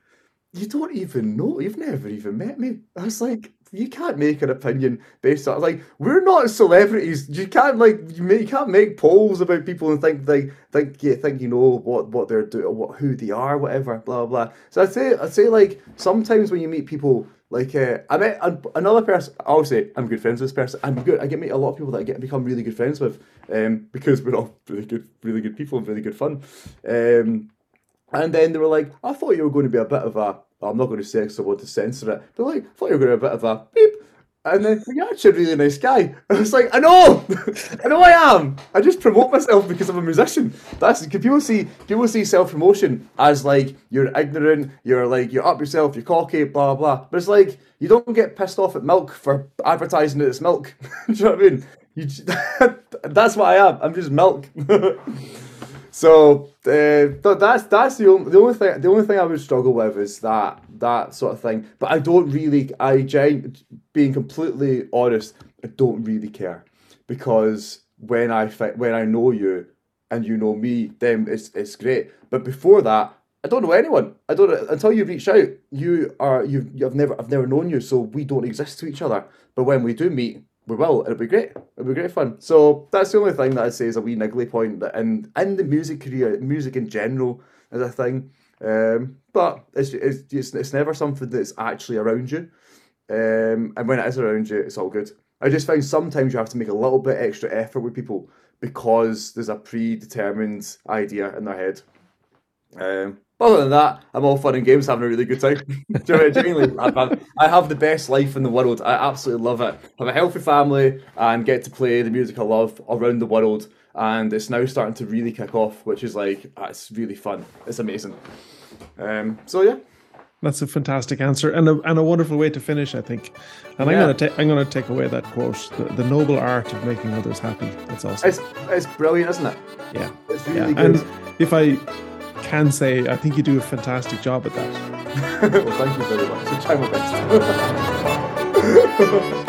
you don't even know. You've never even met me. I was like, you can't make an opinion based on like we're not celebrities. You can't like you, make, you can't make polls about people and think like think you think you know what what they're doing, what who they are, whatever, blah blah. So I'd say I'd say like sometimes when you meet people. Like uh, I met an- another person. Obviously, I'm good friends with this person. I'm good. I get meet a lot of people that I get become really good friends with, um, because we're all really good, really good people and really good fun. Um, and then they were like, I thought you were going to be a bit of a, I'm not going to say because I want to censor it. They're like, I thought you were going to be a bit of a beep. And then you're actually a really nice guy. I was like, I know, I know I am. I just promote myself because I'm a musician. That's because people see people see self promotion as like you're ignorant, you're like you're up yourself, you're cocky, blah blah. blah. But it's like you don't get pissed off at milk for advertising that it's milk. Do you know what I mean? You, that's what I am. I'm just milk. So uh, th- that's that's the only, the only thing the only thing I would struggle with is that that sort of thing. But I don't really I being completely honest, I don't really care because when I when I know you and you know me, then it's it's great. But before that, I don't know anyone. I don't until you reach out. You are you you've never I've never known you, so we don't exist to each other. But when we do meet, we will. It'll be great. It'll be great fun. So that's the only thing that I'd say is a wee niggly point. That in in the music career, music in general is a thing. Um, but it's, it's it's it's never something that's actually around you. Um, and when it is around you, it's all good. I just find sometimes you have to make a little bit extra effort with people because there's a predetermined idea in their head. Um, other than that, I'm all fun and games, having a really good time. Gen- Genuinely, I have, I have the best life in the world. I absolutely love it. I have a healthy family and get to play the music I love around the world. And it's now starting to really kick off, which is like, it's really fun. It's amazing. Um, so yeah, That's a fantastic answer and a, and a wonderful way to finish, I think. And Yeah. I'm gonna take I'm gonna take away that quote: the, the noble art of making others happy. That's awesome. it's it's brilliant, isn't it? yeah, It's yeah. good. And if I can say, I think you do a fantastic job at that. well, thank you very much. I try my best.